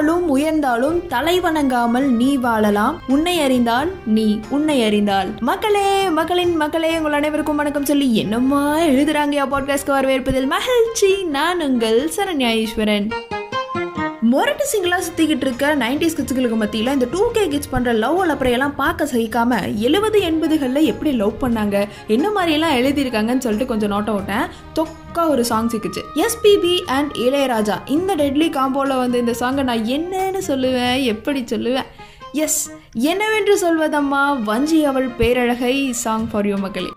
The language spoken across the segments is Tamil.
தாழ்ந்தாலும் உயர்ந்தாலும் தலை வணங்காமல் நீ வாழலாம். உன்னை அறிந்தால் நீ உன்னை அறிந்தால். மக்களே மக்களின் மக்களே உங்கள் அனைவருக்கும் வணக்கம் சொல்லி என்னம்மா எழுதுறாங்க பாட்காஸ்ட்க்கு வரவேற்பதில் மகிழ்ச்சி. நான் உங்கள் சரண்யாஈஸ்வரன் மொரட்டு சிங்கிளாக சுற்றிக்கிட்டு இருக்க நைன்டிஸ் கிட்ஸுகளுக்கு மத்தியில் இந்த டூ கே கிட்ஸ் பண்ணுற லவ் அலப்பறையெல்லாம் பார்க்க சகிக்காமல் எழுபது எண்பதுகளில் எப்படி லவ் பண்ணாங்க? என்ன மாதிரியெல்லாம் எழுதியிருக்காங்கன்னு சொல்லிட்டு கொஞ்சம் நோட்டம் விட்டேன். தொக்கா ஒரு சாங் சிக்கிச்சு. எஸ்பிபி அண்ட் இளையராஜா இந்த டெட்லி காம்போவில் வந்து இந்த சாங்கை நான் என்னன்னு சொல்லுவேன் எப்படி சொல்லுவேன்? எஸ் என்னவென்று சொல்வதம்மா வஞ்சி அவள் பேரழகை சாங் ஃபார் யூ மக்களே.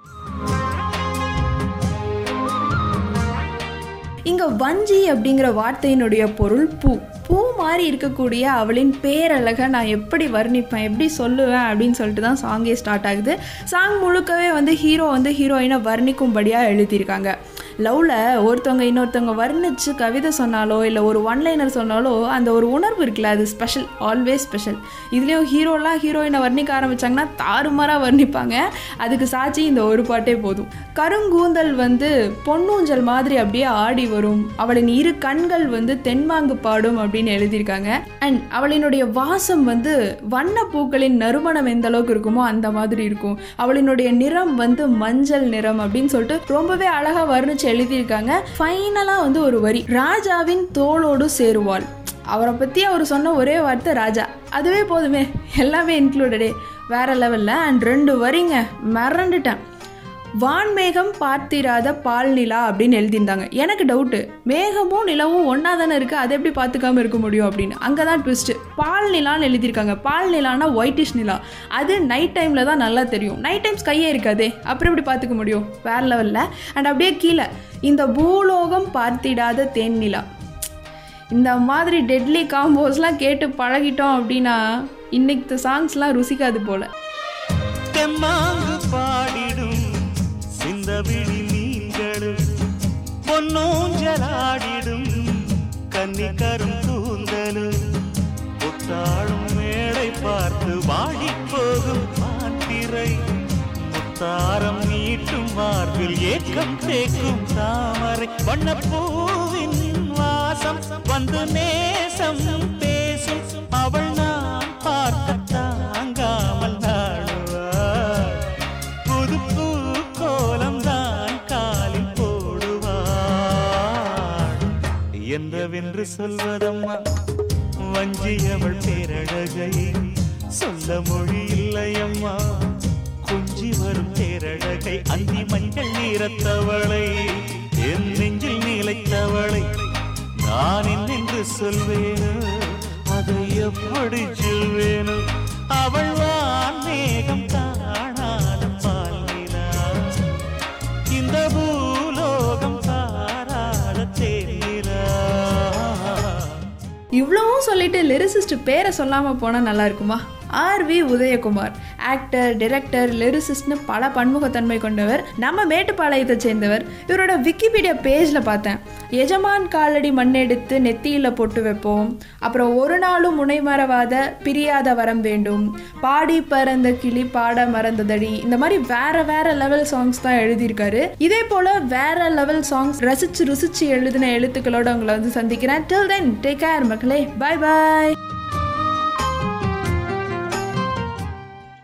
இங்க வஞ்சி அப்படிங்கிற வார்த்தையினுடைய பொருள் பூ. பூ மாதிரி இருக்கக்கூடிய அவளின் பேரழகை நான் எப்படி வர்ணிப்பேன் எப்படி சொல்லுவேன் அப்படின்னு சொல்லிட்டு தான் சாங்கே ஸ்டார்ட் ஆகுது. சாங் முழுக்கவே வந்து ஹீரோ வந்து ஹீரோயினை வர்ணிக்கும்படியாக எழுதியிருக்காங்க. லவ்வில் ஒருத்தவங்க இன்னொருத்தவங்க வர்ணித்து கவிதை சொன்னாலோ இல்லை ஒரு ஒன் லைனர் சொன்னாலோ அந்த ஒரு உணர்வு இருக்குல்ல அது ஸ்பெஷல் ஆல்வேஸ் ஸ்பெஷல் இதுலேயும் ஹீரோலாம் ஹீரோயினை வர்ணிக்க ஆரம்பித்தாங்கன்னா தாறுமாறாக வர்ணிப்பாங்க. அதுக்கு சாட்சி இந்த ஒரு பாட்டே போதும். கருங்கூந்தல் வந்து பொன்னூஞ்சல் மாதிரி அப்படியே ஆடி வரும். அவளின் இரு கண்கள் வந்து தென்மாங்கு பாடும் அப்படின்னு எழுதியிருக்காங்க. அண்ட் அவளினுடைய வாசம் வந்து வண்ண பூக்களின் நறுமணம் எந்த அளவுக்கு இருக்குமோ அந்த மாதிரி இருக்கும். அவளினுடைய நிறம் வந்து மஞ்சள் நிறம் அப்படின்னு சொல்லிட்டு ரொம்பவே அழகாக வர்ணிச்சு எழுதியிருக்காங்க. ஃபைனலாக வந்து ஒரு வரி. ராஜாவின் தோளோடு சேருவாள். அவரை பற்றி அவர் சொன்ன ஒரே வார்த்தை ராஜா. அதுவே போதுமே. எல்லாமே இன்க்ளூடடே வேற லெவலில் அண்ட் ரெண்டு வரிங்க. மறந்துட்டேன். வான்மேகம் பார்த்திராத பால் நிலா அப்படின்னு எழுதியிருந்தாங்க. எனக்கு டவுட்டு மேகமும் நிலவும் ஒன்றா தானே இருக்குது அதை எப்படி பார்த்துக்காம இருக்க முடியும் அப்படின்னு. அங்கே தான் ட்விஸ்ட்டு பால் நிலான்னு எழுதியிருக்காங்க. பால் நிலானா ஒயிட்டிஷ் நிலா. அது நைட் டைமில் தான் நல்லா தெரியும். நைட் டைம்ஸ் கையே இருக்காதே. அப்புறம் எப்படி பார்த்துக்க முடியும்? வேறு லெவலில் அண்ட் அப்படியே கீழே. இந்த பூலோகம் பார்த்திடாத தேன் நிலா. இந்த மாதிரி டெட்லி காம்போஸ்லாம் கேட்டு பழகிட்டோம் அப்படின்னா இன்னைக்கு சாங்ஸ்லாம் ருசிக்காது போல். தெம்மாங்கு பொன்னூஞ்சலாடிடும் கன்னிக்கரும் கூந்தலும் புத்தாழும் மேடை பார்த்து வாடி போகும் மாத்திரை முத்தாரம் நீட்டும் மார்பில் ஏக்கம் தேக்கும் தாமரை. வண்ணப்பூவின் வாசம் வந்து நேசம் பேசும். அவள் நான் என்றவென்று சொல்வதம்மா வஞ்சியவள் பேரழகை சொல்ல மொழி இல்லையம்மா. கொஞ்சி வரும் பேரழகை அந்தி மஞ்சள் நீரத்தவளை என் நெஞ்சில் நீளைத்தவளை நான் என்னென்று சொல்வேனோ? அதை எப்படி சொல்வேனோ? அவள் வான் மேகம் காணாலும் இவ்வளவும் சொல்லிட்டு லிரிசிஸ்ட் பேரை சொல்லாமல் போனால் நல்லா இருக்குமா? R V Udhayakumar. Actor director லிரிசிஸ்ட்னு பல பன்முகத்தன்மை கொண்டவர். நம்ம மேட்டுப்பாளையத்தை சேர்ந்தவர். இவரோட விக்கிபீடியா பேஜில் பார்த்தேன். எஜமான் காலடி மண்ணெடுத்து நெத்தியில் பொட்டு வைப்போம். அப்புறம் ஒரு நாளும் முனைமறவாத பிரியாத வரம் வேண்டும். பாடி பறந்த கிளி பாட மறந்ததடி. இந்த மாதிரி வேற வேற லெவல் சாங்ஸ் தான் எழுதியிருக்காரு. இதே போல வேற லெவல் சாங்ஸ் ரசிச்சு ருசிச்சு எழுதின எழுத்துக்களோட உங்களை வந்து சந்திக்கிறேன். டில் தென் டேக் கேர் மக்களே. பாய் பாய்